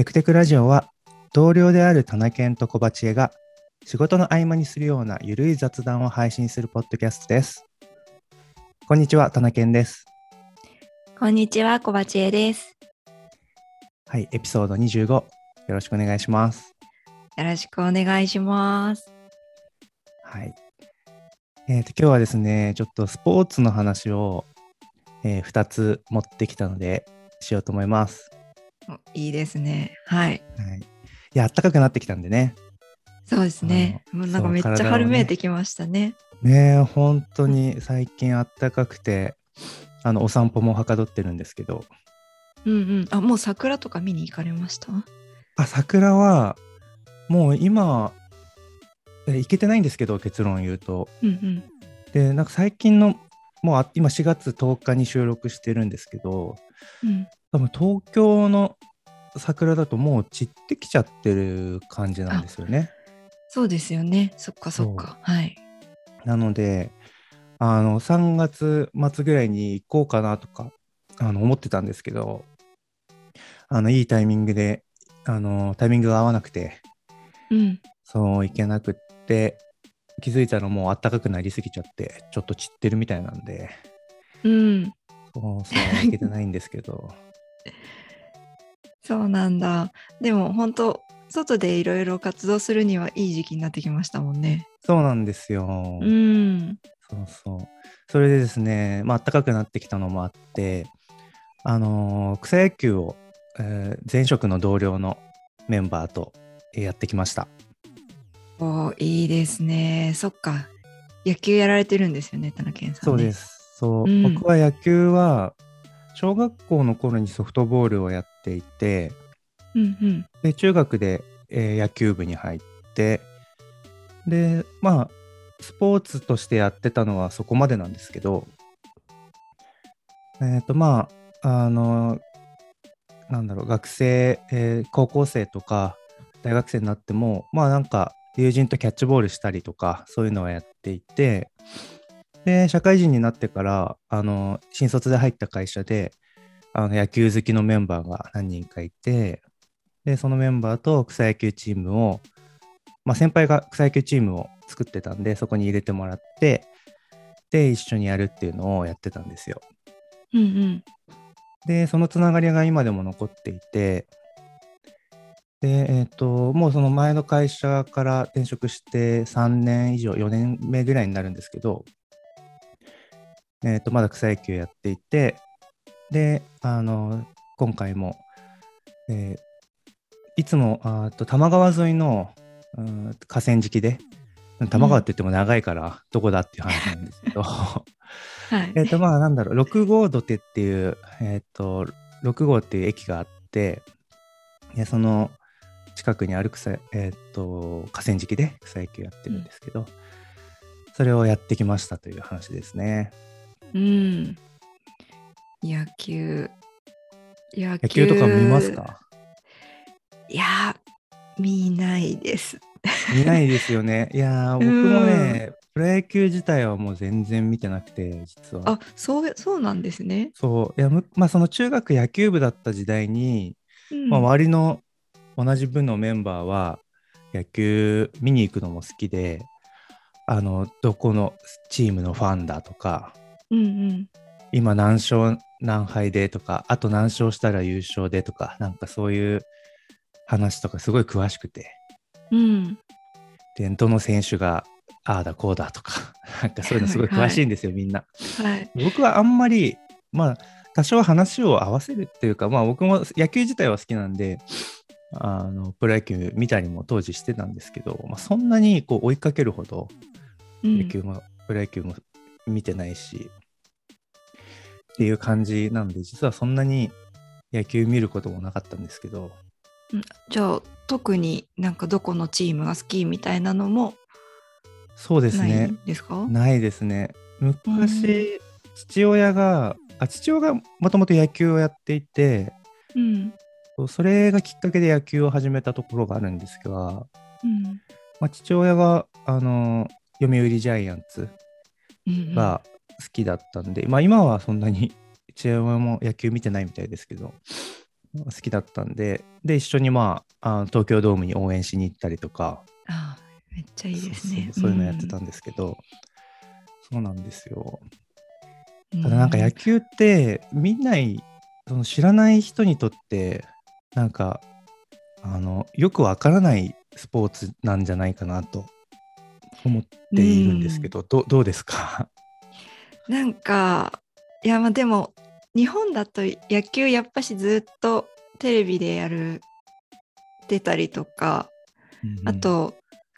テクテクラジオは同僚である田中健と小鉢江が仕事の合間にするようなゆるい雑談を配信するポッドキャストです。こんにちは、田中健です。こんにちは、小鉢江です。はい、エピソード25、よろしくお願いします。よろしくお願いします。はい。えーと、今日はですね、ちょっとスポーツの話を、え2つ持ってきたので、しようと思います。おいいですね。はい。はい。いや、暖かくなってきたんでね。そうですね。もうなんかめっちゃ春めいてきましたね。ねえ、本当に最近暖かくて、あの、お散歩もはかどってるんですけど、うんうん。あ、もう桜とか見に行かれました？あ、桜は、もう今、え行けてないんですけど、結論言うと。うんうん。で、なんか最近の、もうあ今4月10日に収録してるんですけど、うん、多分東京の桜だともう散ってきちゃってる感じなんですよね。そうですよね。そっかそっか。はい。なので、あの、3月末ぐらいに行こうかなとか、あの、思ってたんですけど、あの、いいタイミングで、あの、タイミングが合わなくて、うん。そう、行けなくって、気づいたらもう暖かくなりすぎちゃって、ちょっと散ってるみたいなんで、うん。そうそう、行けてないんですけど、そうなんだ。でも本当外でいろいろ活動するにはいい時期になってきましたもんね。そうなんですよ。うん。そうそう。それでですね、まあ、暖かくなってきたのもあって、あのー草野球を、えー前職の同僚のメンバーとえーやってきました。おいいですね。そっか。野球やられてるんですよね、田中健さん、ね。そうで。す。そう、うん僕は野球は、小学校の頃にソフトボールをやっていて、うんうん。で、中学で、えー野球部に入って、で、まあ、スポーツとしてやってたのはそこまでなんですけど、えっ、と、まあ、あの、なんだろう、学生、えー高校生とか大学生になっても、まあなんか友人とキャッチボールしたりとか、そういうのはやっていて、で、社会人になってから、あの、新卒で入った会社で、あの野球好きのメンバーが何人かいて、で、そのメンバーと草野球チームを、まあ先輩が草野球チームを作ってたんで、そこに入れてもらって、で、一緒にやるっていうのをやってたんですよ。うんうん。で、そのつながりが今でも残っていて、で、えっ、と、もうその前の会社から転職して3年以上、4年目ぐらいになるんですけど、えっ、と、まだ草野球やっていて、で、あの、今回も、えーいつも、あーと多摩川沿いの、うん河川敷で、多摩川って言っても長いから、どこだっていう話なんですけど、はい。えっと、まあ、なんだろう、6号土手っていう、えっと、6号っていう駅があって、でその近くにある草、えっと、河川敷で草野球やってるんですけど、それをやってきましたという話ですね。うん。野球。野野球とか見ますか？いやー、見ないです。見ないですよね。いやー、僕もね、プロ野球自体はもう全然見てなくて、実は。あ、そう、そうなんですね。そう、いや、むまあ、その中学野球部だった時代に、うんまあ、周りの同じ部のメンバーは野球見に行くのも好きであのどこのチームのファンだとかうん今何勝何敗でとかあと何勝したら優勝でとかなんかそういう話とかすごい詳しくてうん。うん。でどの選手がああだこうだとか なんかそういうのすごい詳しいんですよ、みんな。はい。僕はあんまりまあ多少話を合わせるっていうかまあ僕も野球自体は好きなんであのプロ野球見たりも当時してたんですけど、まあ、そんなにこう追いかけるほどうん野球も、プロ野球も見てないしっていう感じなんで実はそんなに野球見ることもなかったんですけどじゃあ、特になんかどこのチームが好きみたいなのもそうですないねんですか？ないですね。昔、父親があ父親がもともと野球をやっていてうん。それがきっかけで野球を始めたところがあるんですが、うん。まあ、父親があの読売ジャイアンツうん。が好きだったんで、まあ今はそんなに 父親も野球見てないみたいですけど、好きだったんで、で、一緒にまあ、あ東京ドームに応援しに行ったりとか、あーめっちゃいいですね。そういうのやってたんですけど、そうなんですよ。うんただなんか野球って見ないその知らない人にとってなんかあのよくわからないスポーツなんじゃないかなと思っているんですけど、どどうですか？なんかいやまあでも日本だと野球やっぱしずっとテレビでやる出たりとか、あと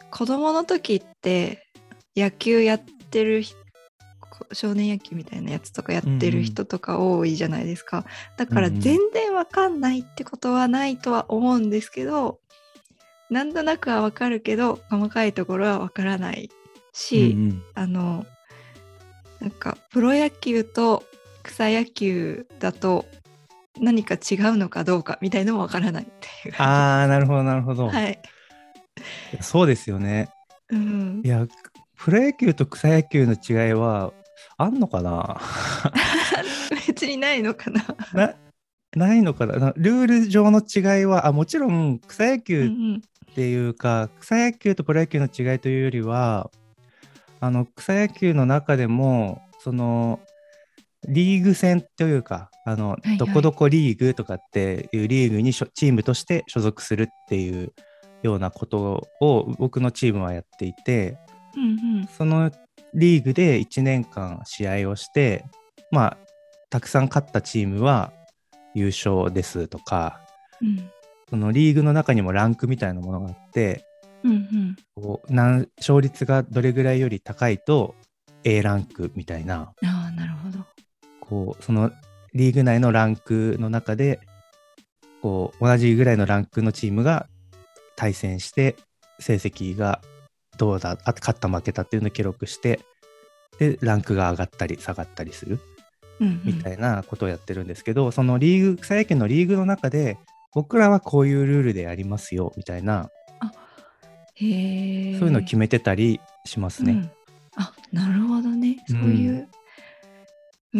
子供の時って野球やってる少年野球みたいなやつとかやってる人とか多いじゃないですか、だからうんうん。全然わかんないってことはないとは思うんですけどなんとなくはわかるけど細かいところはわからないし、うんうん。あのなんかプロ野球と草野球だと何か違うのかどうかみたいのもわからないっていう。ああなるほどなるほど、はい。そうですよねうんい。やプロ野球と草野球の違いはあんのかな？別にないのかな。なないのかな？なルール上の違いはあもちろん草野う球んっていうか草野球とプロ野球の違いというよりはあの草野球の中でもそのリーグ戦というかあの、いはい。どこどこリーグとかっていうリーグにしょチームとして所属するっていうようなことを僕のチームはやっていてうんうん。そのリーグで1年間試合をしてまあたくさん勝ったチームは優勝ですとかうん。そのリーグの中にもランクみたいなものがあってうんうん勝率がどれぐらいより高いと A ランクみたいなああなるほど。こうそのリーグ内のランクの中でこう同じぐらいのランクのチームが対戦して成績がどうだあ勝った負けたっていうのを記録してでランクが上がったり下がったりするうんうんみたいなことをやってるんですけど、そのリーグ草野球のリーグの中で僕らはこういうルールでやりますよみたいな。そういうのを決めてたりしますね。うんあなるほどね。そういう。うそ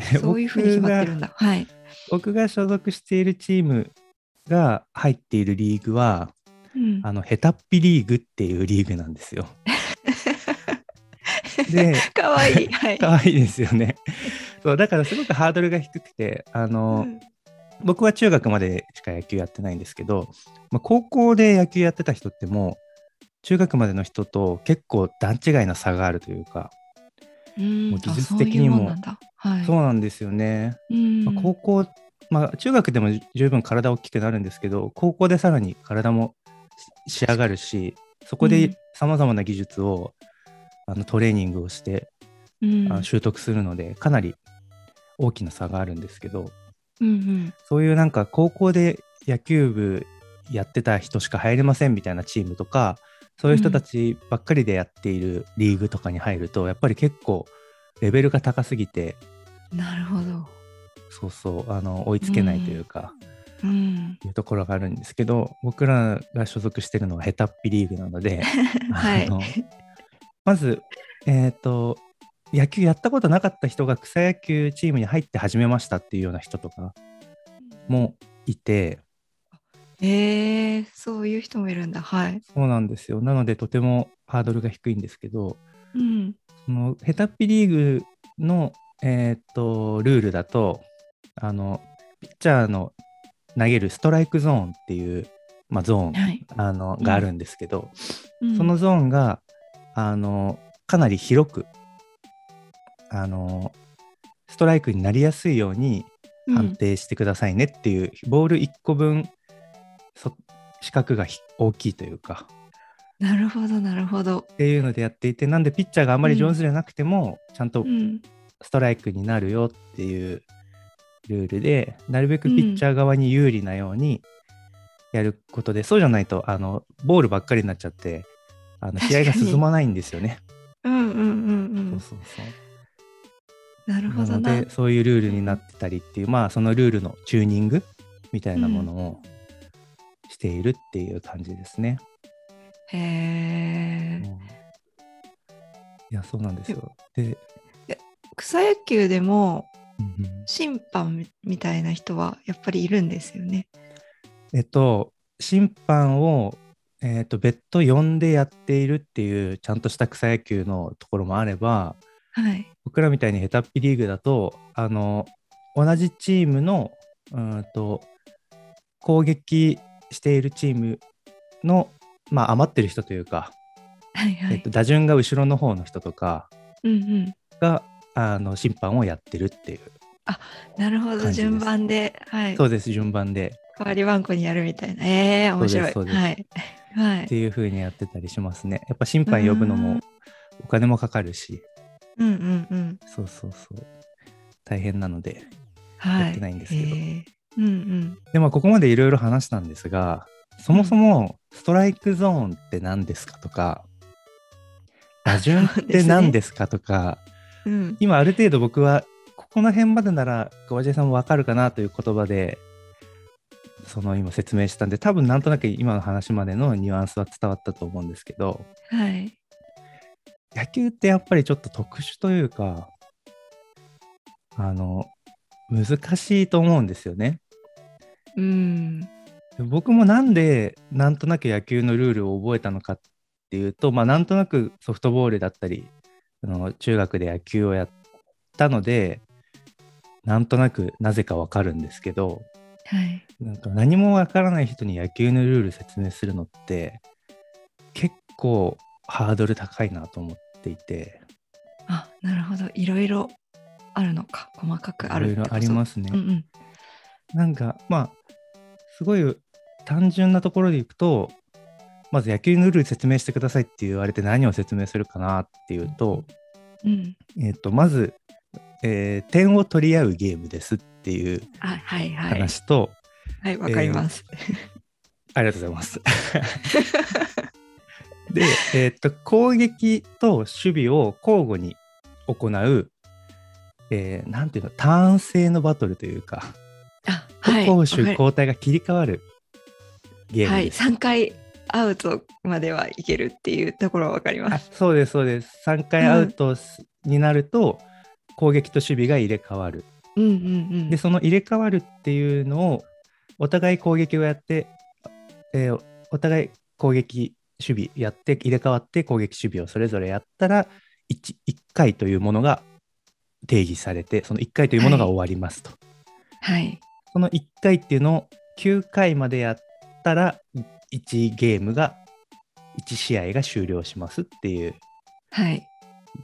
うそうそういうふうに決まってるんだ。はい。僕が所属しているチームが入っているリーグはうんあのヘタッピリーグっていうリーグなんですよ。でかわいい。はい。可愛いですよね。そうだからすごくハードルが低くてあの、うん僕は中学までしか野球やってないんですけど、まあ、高校で野球やってた人ってもう中学までの人と結構段違いな差があるというか、うん。もう技あ術的にもそうなんですよね。うん。まあ、高校、まあ、中学でも十分体大きくなるんですけど高校でさらに体もし仕上がるしそこうん。でさまざまな技術を、あのトレーニングをして、うん。あの習得するのでかなり大きな差があるんですけどうんうんそういうなんか高校で野球部やってた人しか入れませんみたいなチームとかそういう人たちばっかりでやっているリーグとかに入るとやっぱり結構レベルが高すぎてなるほど。そうそうあの追いつけないというか、うん。いうところがあるんですけど僕らが所属してるのはヘタッピリーグなので はいまずえっ、と野球やったことなかった人が草野球チームに入って始めましたっていうような人とかもいてえー、そういう人もいるんだ。はい。そうなんですよなのでとてもハードルが低いんですけどうん。そのヘタッピリーグの、えー、とルールだとあのピッチャーの投げるストライクゾーンっていう、まあ、ゾーンはい。あのうんがあるんですけど、うんそのゾーンがあのかなり広くあのストライクになりやすいように判定してくださいねっていう、ボール1個分そ四角がひ大きいというかうんなるほど、なるほど。っていうのでやっていてなんでピッチャーがあんまり上手じゃなくても、ちゃんとうん。ストライクになるよっていうルールでなるべくピッチャー側に有利なようにやることで、そうじゃないとあのボールばっかりになっちゃってあの試合が進まないんですよね。うんうんうんう。そうんそうそうなるほどでそういうルールになってたりっていうまあそのルールのチューニングみたいなものをしているっていう感じですね。へえ。うんいやそうなんですよ。で草野球でもうんうん審判みたいな人はやっぱりいるんですよね。えっと、審判を、えっと、別途呼んでやっているっていうちゃんとした草野球のところもあればはい。僕らみたいにヘタッピリーグだとあの同じチームのうーんと攻撃しているチームの、まあ、余ってる人というか、はいはい。えっと、打順が後ろの方の人とかうんうん。があの審判をやってるっていうなるほど、順番で、はい。そうです順番で代わり番号にやるみたいな。ええ面白い。はい。はい。っていう風にやってたりしますねやっぱ審判呼ぶのもうんお金もかかるしうんうんうん。そうそうそう大変なのではい。やってないんですけどえーうんうん。でまあここまでいろいろ話したんですがそもそもストライクゾーンって何ですかとか、打順って何ですかとか、うん。今ある程度僕はここの辺までなら小林さんもわかるかなという言葉でその今説明したんで多分なんとなく今の話までのニュアンスは伝わったと思うんですけどはい。野球ってやっぱりちょっと特殊というかあの難しいと思うんですよね。うん。で僕もなんでなんとなく野球のルールを覚えたのかっていうと、まあ、なんとなくソフトボールだったりあの中学で野球をやったのでなんとなくなぜかわかるんですけどはい。なんか何もわからない人に野球のルール説明するのって結構ハードル高いなと思っていてあ、なるほど。いろいろあるのか。細かくあるいろいろありますね。うんうん。なんかまあすごい単純なところでいくとまず野球のルール説明してくださいって言われて何を説明するかなっていうと、うん。えっとまず、えー点を取り合うゲームですっていうあ、はいはい。話と、はい、わかります。ありがとうございます。で、えっと攻撃と守備を交互に行う、えーなんていうのターン制のバトルというか、あ、はい。攻守交代が切り替わるゲーはい。ムです。3回アウトまではいけるっていうところはわかりまあす。そうですそうです3回アウトすになると攻撃と守備が入れ替わるうんうんうん。でその入れ替わるっていうのをお互い攻撃をやって、えーお互い攻撃守備やって入れ替わって攻撃守備をそれぞれやったら 1, 1回というものが定義されてその1回というものが終わりますと、はい。その1回っていうのを9回までやったら1ゲームが1試合が終了しますっていうはい。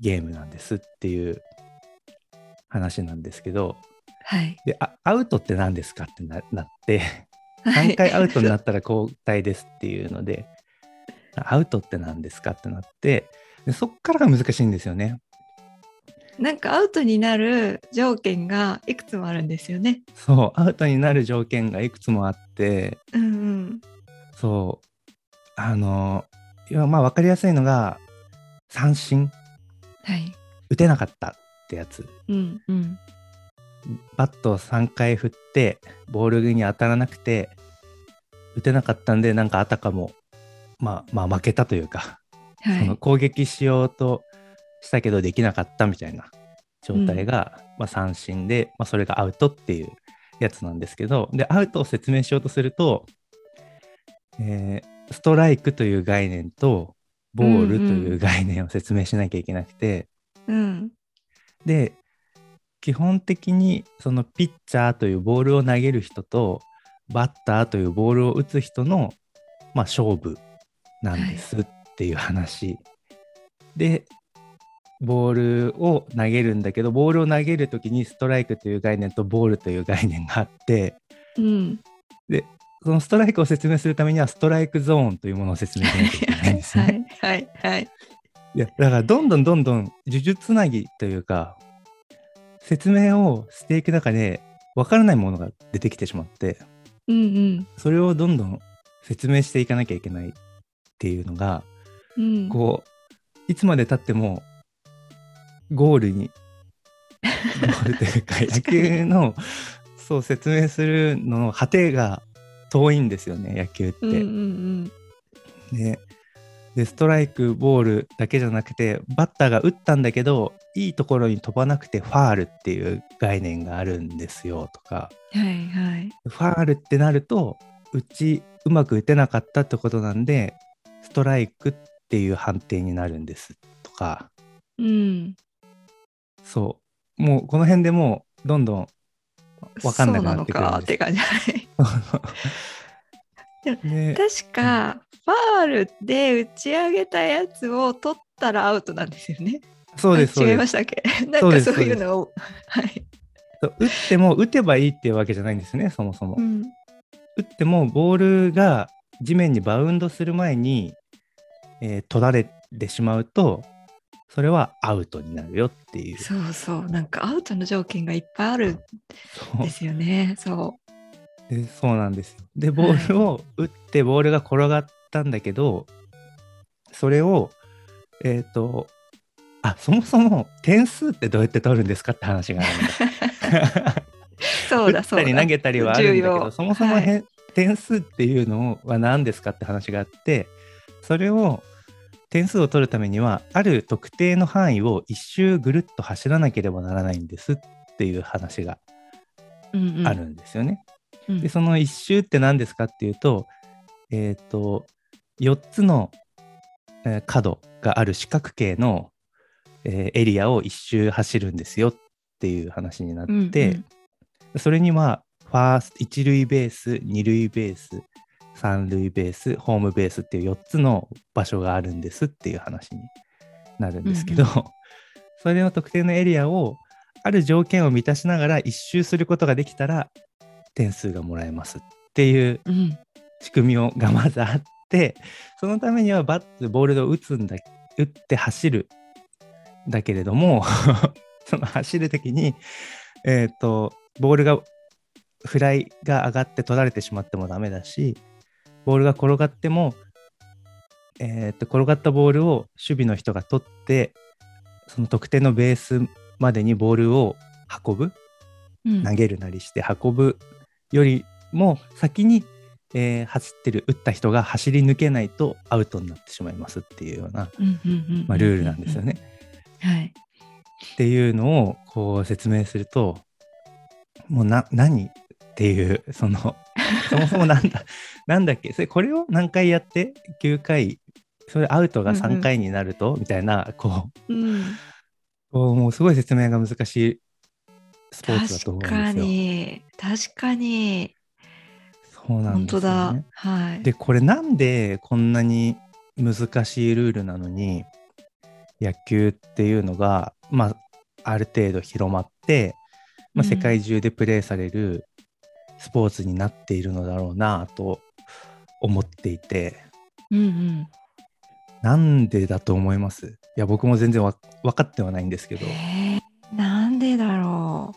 ゲームなんですっていう話なんですけどはい。であアウトって何ですかってななってはい3回アウトになったら交代ですっていうのでアウトって何ですかってなってでそっからが難しいんですよね。なんかアウトになる条件がいくつもあるんですよね。そうアウトになる条件がいくつもあってうんうん。そうあのいやまあ分かりやすいのが三振はい。打てなかったってやつうんうん。バットを3回振ってボールに当たらなくて打てなかったんでなんかあたかもまあまあ負けたというか、はい。その攻撃しようとしたけどできなかったみたいな状態が、まあ、三振で、まあ、それがアウトっていうやつなんですけどでアウトを説明しようとすると、えーストライクという概念とボールという概念を説明しなきゃいけなくて、うん。で基本的にそのピッチャーというボールを投げる人とバッターというボールを打つ人の、まあ、勝負なんですっていう話、でボールを投げるんだけどボールを投げる時にストライクという概念とボールという概念があってうん。でそのストライクを説明するためにはストライクゾーンというものを説明しなきゃいけないんですよはね。い はいはい。いやだからどんどんどんどん呪術つなぎというか説明をしていく中で分からないものが出てきてしまってうんうん。それをどんどん説明していかなきゃいけないっていうのがうん、こういつまでたってもゴールに ゴールというか野球のそう説明するのの果てが遠いんですよね野球って。うんうんででストライクボールだけじゃなくてバッターが打ったんだけどいいところに飛ばなくてファールっていう概念があるんですよとか。はいはい。ファールってなるとうちうまく打てなかったってことなんでストライクっていう判定になるんですとかうん。そうもうこの辺でもうどんどん分かんなくなってくるそうなのかんですって感じ。は いで確か、ファールで打ち上げたやつを取ったらアウトなんですよね。そうですそうですあ違いましたっけ？なんかそういうのを。はい。打っても打てばいいっていうわけじゃないんですねそもそもう。ん。打ってもボールが地面にバウンドする前に、えー取られてしまうとそれはアウトになるよっていうそうそう。なんかアウトの条件がいっぱいあるんですよね。そでそうなんですよでボールを打ってボールが転がったんだけど、それをえっ、とあそもそも点数ってどうやって取るんですかって話があるんだう。そうだ打そうだ。ったり投げたりはあるんだけどそもそもはいへ、点数っていうのは何ですかって話があってそれを点数を取るためにはある特定の範囲を一周ぐるっと走らなければならないんですっていう話がうんうん。あるんですよね。うん。でその一周って何ですかっていうとえっ、と4つの、えー角がある四角形の、えーエリアを一周走るんですよっていう話になって、うんうん。それにはファースト一塁ベース二塁ベース三塁ベースホームベースっていう4つの場所があるんですっていう話になるんですけど、うんそれの特定のエリアをある条件を満たしながら一周することができたら点数がもらえますっていううん。仕組みをがまずあってそのためにはバットボールを打つんだ打って走るだけれども その走る時にえっ、とボールがフライが上がって取られてしまってもダメだしボールが転がってもえー、と転がったボールを守備の人が取ってその特定のベースまでにボールを運ぶうん投げるなりして運ぶよりも先に、えー走ってる打った人が走り抜けないとアウトになってしまいますっていうような、ルールなんですよね。はい。っていうのをこう説明するともうな何っていうその そもそもなんだなんだっけ？それこれを何回やって？9回それアウトが3回になると、みたいなこううん。こうもうすごい説明が難しいスポーツだと思うん確かですよ。に。確かに。そうなんですよ、だね。。はい。でこれなんでこんなに難しいルールなのに野球っていうのが、まあ、ある程度広まって、まあ、うん世界中でプレーされるスポーツになっているのだろうなと思っていてうんうん。なんでだと思います？いや僕も全然わ分かってはないんですけどえー、なんでだろ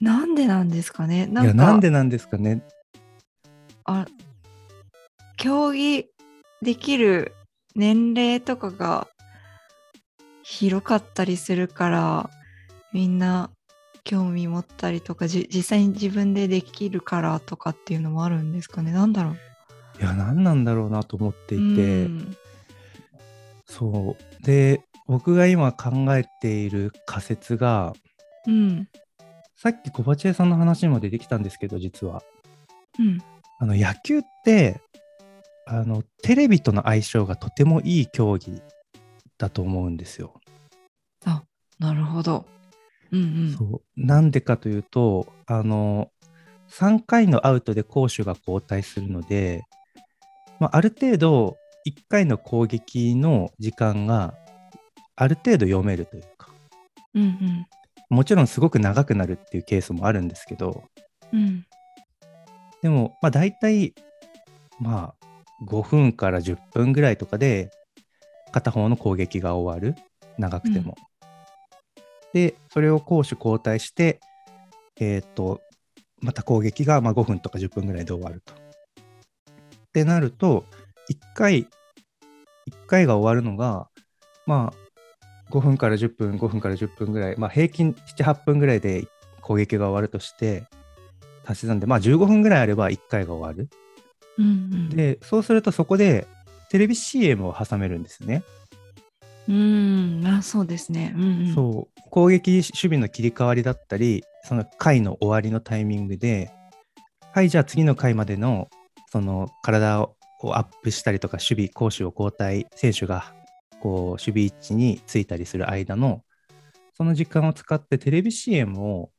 う。なんでなんですかね？ないんかやなんでなんですかね？あ競技できる年齢とかが広かったりするからみんな興味持ったりとかじ実際に自分でできるからとかっていうのもあるんですかね。なんだろう。いや何なんだろうなと思っていて。うん。そう。で僕が今考えている仮説がうん。さっき小鉢屋さんの話にも出てきたんですけど実は。うん。あの野球ってあのテレビとの相性がとてもいい競技だと思うんですよ。なるほどうんうん。そう。なんでかというとあの3回のアウトで攻守が交代するので、まあ、ある程度1回の攻撃の時間がある程度読めるというか。うんうん。もちろんすごく長くなるっていうケースもあるんですけど。うん。でもまあ大体まあ5分から10分ぐらいとかで片方の攻撃が終わる。長くても。でそれを攻守交代してえっ、とまた攻撃がまあ5分とか10分ぐらいで終わると。ってなると1回1回が終わるのがまあ5分から10分5分から10分ぐらいまあ平均78分ぐらいで攻撃が終わるとして足し算でまあ15分ぐらいあれば1回が終わる。うんうんでそうするとそこでテレビ CM を挟めるんですね。うん、あ、そうですね。うん、うん。そう攻撃守備の切り替わりだったりその回の終わりのタイミングではいじゃあ次の回までのその体をアップしたりとか守備攻守を交代選手がこう守備位置についたりする間のその時間を使ってテレビ CM を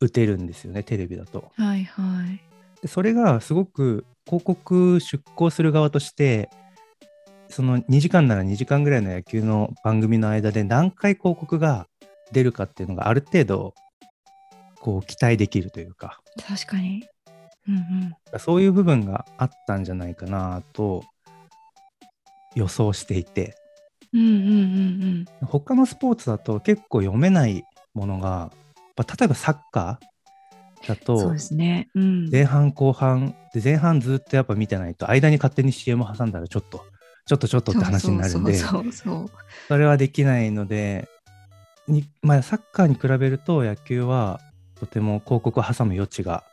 打てるんですよねテレビだと。はいはい。でそれがすごく広告出稿する側としてその2時間なら2時間ぐらいの野球の番組の間で何回広告が出るかっていうのがある程度こう期待できるというか確かに。うんうん。そういう部分があったんじゃないかなと予想していてうんうんうん他のスポーツだと結構読めないものがまあ例えばサッカーだとですね。うん。前半後半で前半ずっとやっぱ見てないと間に勝手に CM 挟んだらちょっとちょっとちょっとって話になるんでそれはできないのでに、まあ、サッカーに比べると野球はとても広告を挟む余地が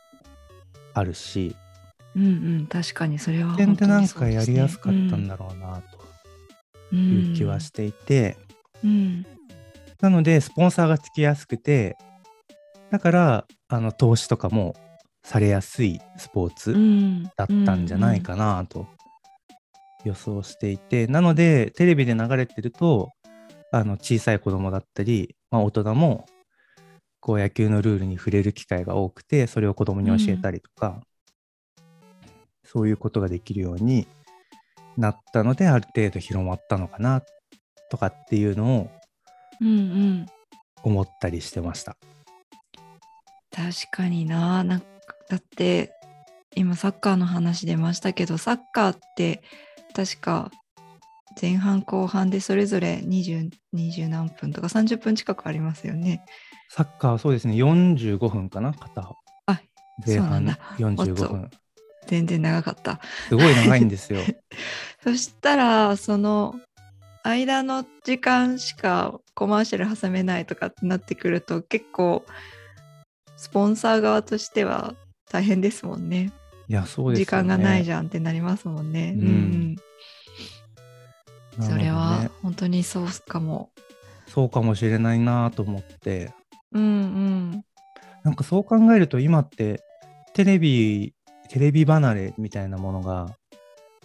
あるしうんうん。確かにそれは本当に点でなんかやりやすかったんだろうなという気はしていて、うん。なのでスポンサーがつきやすくてだからあの投資とかもされやすいスポーツ、うん。だったんじゃないかなと予想していて、なのでテレビで流れてるとあの小さい子供だったり、まあ、大人もこう野球のルールに触れる機会が多くてそれを子供に教えたりとか、そういうことができるようになったのである程度広まったのかなとかっていうのをうんうん。思ったりしてました。確かにな。なんかだって今サッカーの話出ましたけどサッカーって確か前半後半でそれぞれ 20, 20何分とか30分近くありますよね。サッカーはそうですね45分かな片あ前半そうなんだ45お分全然長かった。すごい長いんですよ。そしたらその間の時間しかコマーシャル挟めないとかってなってくると結構スポンサー側としては大変ですもんね。いやそうですよね時間がないじゃんってなりますもんね。うんうんねそれは本当にそうかも。そうかもしれないなと思ってうんうん。なんかそう考えると今ってテレビテレビ離れみたいなものが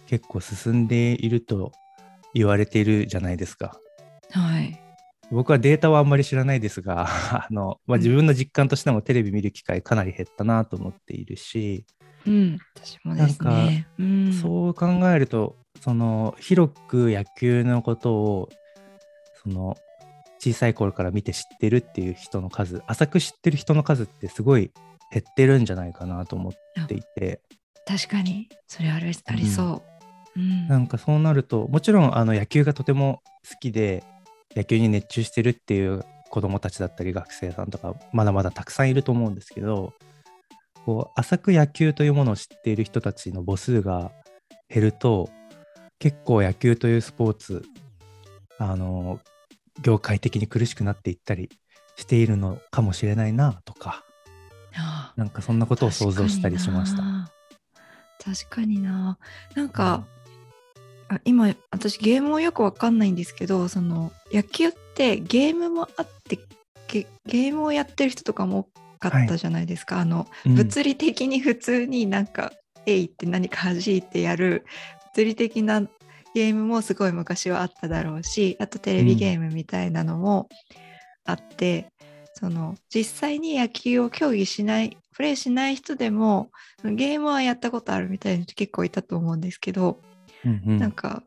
結構進んでいると言われているじゃないですか。はい。僕はデータはあんまり知らないですが あの、まあ、うん自分の実感としてもテレビ見る機会かなり減ったなと思っているし、うん。私もですね。うん。そう考えるとその広く野球のことをその小さい頃から見て知ってるっていう人の数浅く知ってる人の数ってすごい減ってるんじゃないかなと思っていて確かにそれあるありそう。うん。なんかそうなるともちろんあの野球がとても好きで野球に熱中してるっていう子どもたちだったり学生さんとかまだまだたくさんいると思うんですけどこう浅く野球というものを知っている人たちの母数が減ると結構野球というスポーツあの業界的に苦しくなっていったりしているのかもしれないなとかなんかそんなことを想像したりしました。確かにな。な。んか、あ今私ゲームもよくわかんないんですけどその野球ってゲームもあってゲゲームをやってる人とかも多かったじゃないですか、あのうん。物理的に普通になんか「えい」って何か弾いてやる物理的なゲームもすごい昔はあっただろうしあとテレビゲームみたいなのもあって、その実際に野球を競技しないプレイしない人でもゲームはやったことあるみたいな人結構いたと思うんですけど、うんうん。なんか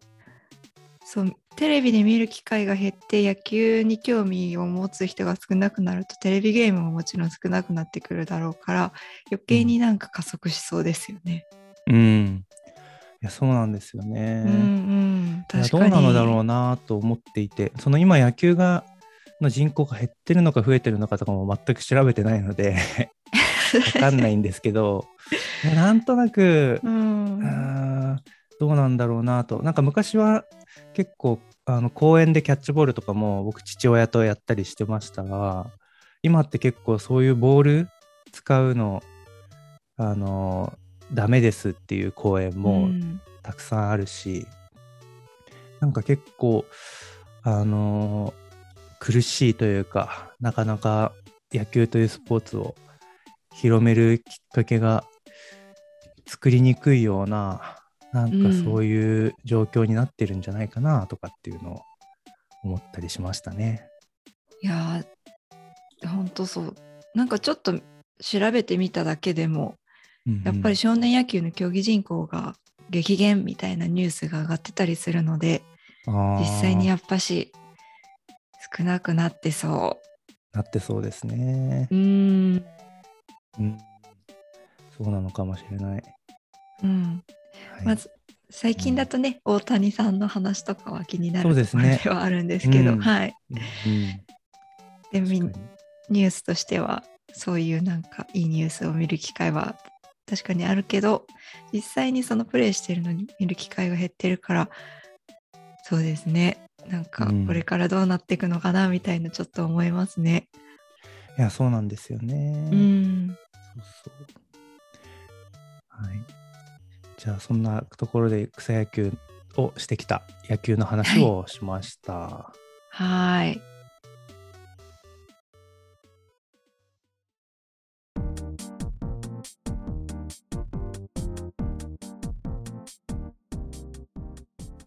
そうテレビで見る機会が減って野球に興味を持つ人が少なくなるとテレビゲームももちろん少なくなってくるだろうから余計になんか加速しそうですよね。うんいやそうなんですよね。うんうん確かに。どうなのだろうなと思っていてその今野球がの人口が減ってるのか増えてるのかとかも全く調べてないので わかんないんですけどなんとなくう、んどうなんだろうなとなんか昔は結構あの公園でキャッチボールとかも僕父親とやったりしてましたが今って結構そういうボール使うのあのダメですっていう公園もうん。たくさんあるし、なんか結構あの苦しいというかなかなか野球というスポーツを広めるきっかけが作りにくいようななんかそういう状況になってるんじゃないかなとかっていうのを思ったりしましたね。いやーほんとそうなんかちょっと調べてみただけでも、うんうんやっぱり少年野球の競技人口が激減みたいなニュースが上がってたりするので実際にやっぱし少なくなってそなってそうですね。う。んうん、そうなのかもしれない。うん、はいまず最近だとね、大谷さんの話とかは気になるそうですねところではあるんですけど、うんはい。うんでニュースとしてはそういうなんかいいニュースを見る機会は確かにあるけど実際にそのプレイしてるのに見る機会が減ってるからそうですねなんかうんこれからどうなっていくのかなみたいなちょっと思いますね。いや、そうなんですよね。うん、そうそう。はい。じゃあ、そんなところで草野球をしてきた野球の話をしました。はい。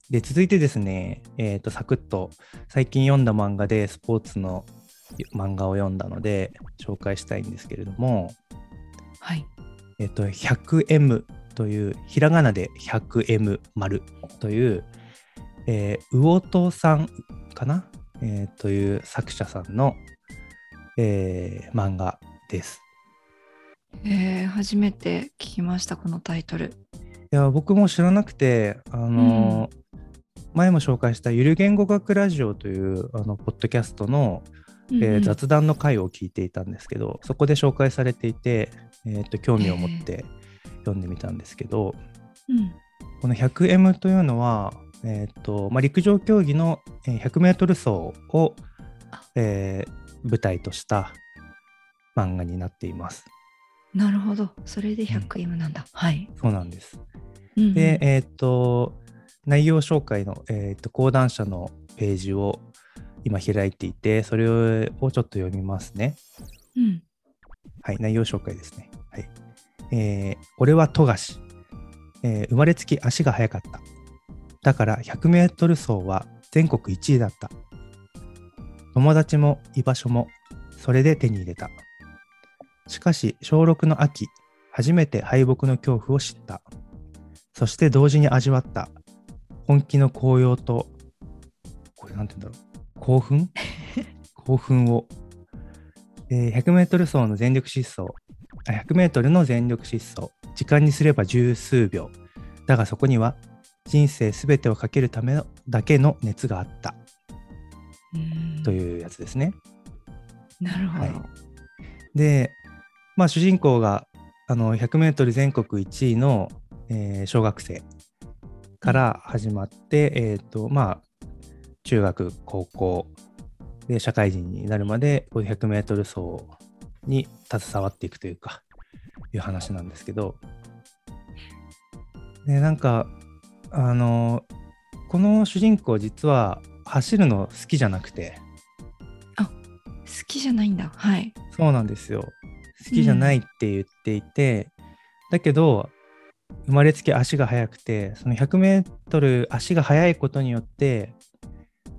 で、続いてですね、えっ、と、サクッと最近読んだ漫画でスポーツの漫画を読んだので紹介したいんですけれども、はい。えっ、と、100M という、ひらがなで 100M 丸という、えー、魚戸さんかな、えーという作者さんの、えー漫画です。えー、初めて聞きましたこのタイトル。いや僕も知らなくて、あのー前も紹介したゆる言語学ラジオというあのポッドキャストの、えーうんうん雑談の回を聞いていたんですけどそこで紹介されていて、えーと興味を持って読んでみたんですけど、うんこの 100M というのは、えーとまあ、陸上競技のえー 100m 走を、えー舞台とした漫画になっています。なるほど。それで 100M なんだ。はい。そうなんです。うんうんで、えっ、と、内容紹介の、えー、と講談社のページを今開いていて、それをちょっと読みますね。うんはい、内容紹介ですね。はい。えー俺は富樫、えー生まれつき足が速かった。だから100メートル走は全国1位だった。友達も居場所もそれで手に入れた。しかし小6の秋、初めて敗北の恐怖を知った。そして同時に味わった。本気の高揚と、これなんて言うんだろう。興奮？興奮を。えー100メートル走の全力疾走。あ100メートルの全力疾走。時間にすれば十数秒。だがそこには人生すべてをかけるためのだけの熱があったうんというやつですね。なるほど。はいで、まあ主人公があの100メートル全国1位の、えー小学生から始まって、えっ、とまあ中学高校で社会人になるまでこういう100メートル走に携わっていくというかいう話なんですけどでなんかあのこの主人公実は走るの好きじゃなくて好きじゃないんだ。はい。そうなんですよ。好きじゃないって言っていて、だけど、生まれつき足が速くて、その100メートル足が速いことによって、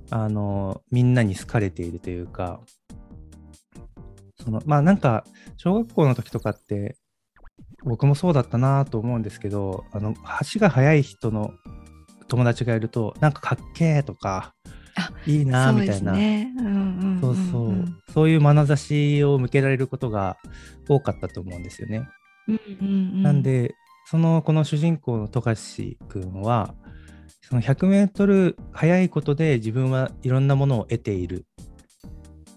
あの、みんなに好かれているというか、その、まあなんか、小学校の時とかって、僕もそうだったなと思うんですけど、あの、足が速い人の友達がいると、なんかかっけーとかあ、いいなみたいな。そうそう、そういう眼差しを向けられることが多かったと思うんですよね。うんうんうんなんで、そのこの主人公の富樫君は、その100メートル速いことで自分はいろんなものを得ている。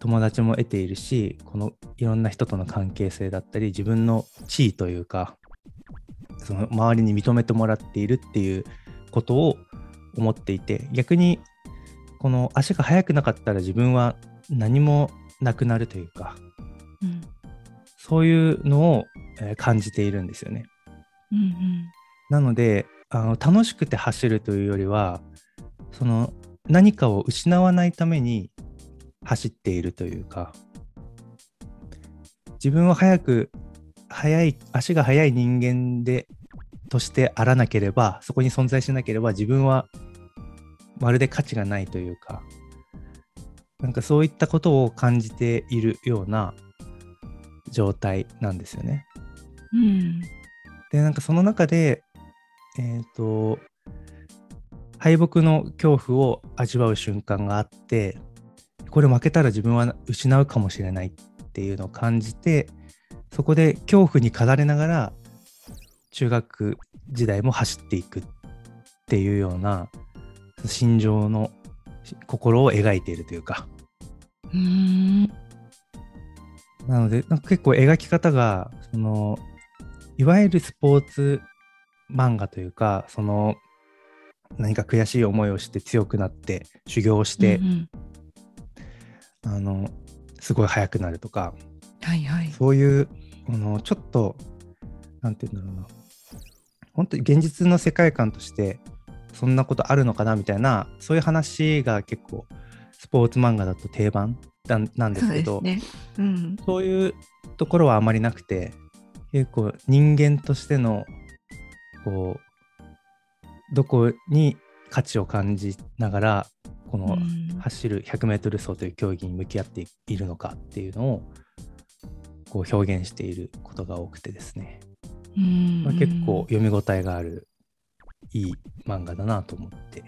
友達も得ているし、このいろんな人との関係性だったり、自分の地位というか、その周りに認めてもらっているっていうことを思っていて、逆にこの足が速くなかったら自分は何もなくなるというか、うんそういうのをえー感じているんですよね。うんうんなのであの楽しくて走るというよりはその何かを失わないために走っているというか自分は早く速い足が速い人間でとしてあらなければそこに存在しなければ自分はまるで価値がないというかなんかそういったことを感じているような状態なんですよね。うん。でなんかその中でえっ、と敗北の恐怖を味わう瞬間があってこれ負けたら自分は失うかもしれないっていうのを感じてそこで恐怖に駆られながら中学時代も走っていくっていうような心情の心を描いているというかうーん。なのでなんか結構描き方がそのいわゆるスポーツ漫画というかその何か悔しい思いをして強くなって修行して、うんうんあのすごい速くなるとかはいはい。そういうあのちょっとなんて言うんだろうな本当に現実の世界観としてそんなことあるのかなみたいなそういう話が結構スポーツ漫画だと定番だなんですそうけどですね。うん。そういうところはあまりなくて結構人間としてのこうどこに価値を感じながらこのうん走る 100m 走という競技に向き合っているのかっていうのをこう表現していることが多くてですね、うんまあ、結構読み応えがあるいい漫画だなと思って、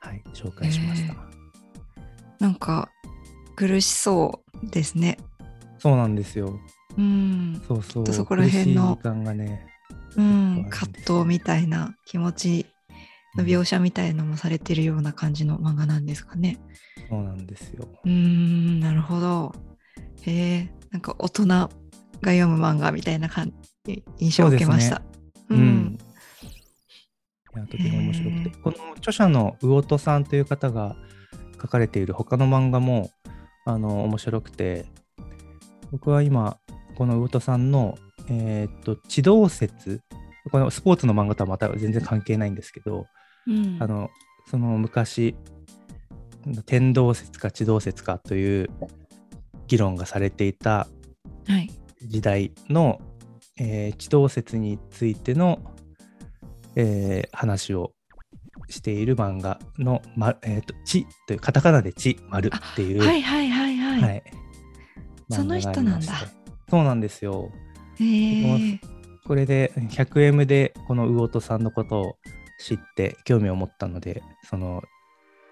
はい、紹介しました。へなんか苦しそうですね。そうなんですよ。うん。そうそう。とそこら辺の時間がね、うん、葛藤みたいな気持ちの描写みたいのもされてるような感じの漫画なんですかね。そうなんですよ。うーん、なるほど。へえ、なんか大人が読む漫画みたいな感じ印象を受けました。ううんん。いやとても面白くへてこの著者の魚戸さんという方が書かれている他の漫画もあの面白くて僕は今この魚戸さんのえーっと地動説このスポーツの漫画とはまた全然関係ないんですけど、うんあのその昔天動説か地動説かという議論がされていたはい。時代の、えー地動説についての、えー話をしている漫画の「まえー、と地」というカタカナで「地」「丸」っていう、はいはいはいはい。はいその人なんだそうなんですよ。へえ。これで 100M でこの魚戸さんのことを知って興味を持ったのでその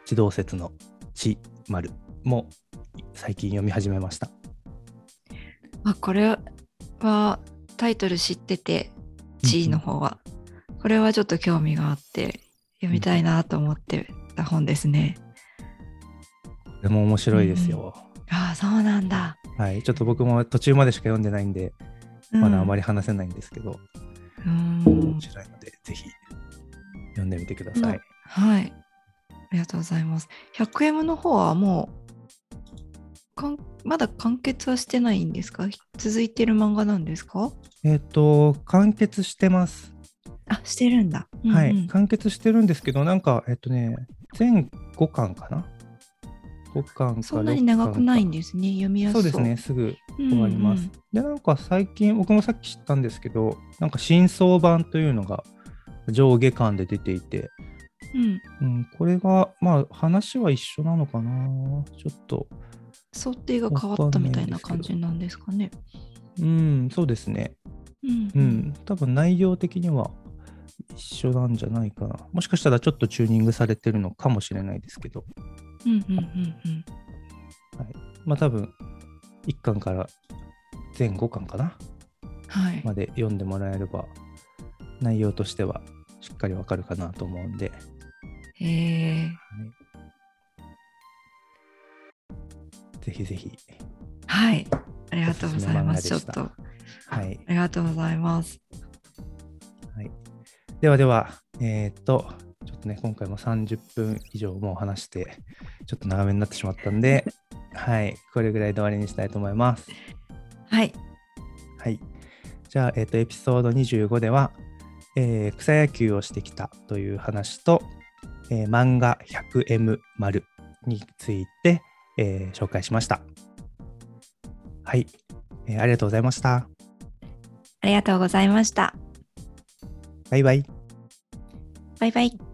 地動説の「地」「丸」も最近読み始めました。あ、これはタイトル知ってて、地位の方は。これはちょっと興味があって読みたいなと思ってた本ですね。でも面白いですよ。ああ、そうなんだ。はい、ちょっと僕も途中までしか読んでないんで、まだあまり。り話せないんですけど、うん面白いので、ぜひ読んでみてください。はい。ありがとうございます。100M の方はもうかんまだ完結はしてないんですか？続いてる漫画なんですか？えっ、と、完結してます。あ、してるんだ。はい、うんうん完結してるんですけど、なんか、えっ、とね、全5巻かな ?5 巻かそんなに長くないんですね。読みやすそうですね、すぐ終わります。うんで、なんか最近、僕もさっき知ったんですけど、なんか新装版というのが上下巻で出ていて、うん。うん、これが、まあ、話は一緒なのかなちょっと、想定が変わったみたいな感じなんですかね。うん、そうですね。うんう。ん、多分内容的には一緒なんじゃないかな。もしかしたらちょっとチューニングされてるのかもしれないですけど、うんうんうんうん。まあ多分1巻から全5巻かなはい。まで読んでもらえれば内容としてはしっかりわかるかなと思うんで、へえ。ぜひぜひ。はい。ありがとうございます。ちょっと、はい。ありがとうございます。はい、ではでは、えーっと、ちょっとね、今回も30分以上もう話して、ちょっと長めになってしまったんで、はい、これぐらいで終わりにしたいと思います。はい。はい。じゃあ、えっ、と、エピソード25では、えー草野球をしてきたという話と、えー漫画 100M 丸について、えー紹介しました。はい、えーありがとうございました。ありがとうございました。バイバイ。バイバイ。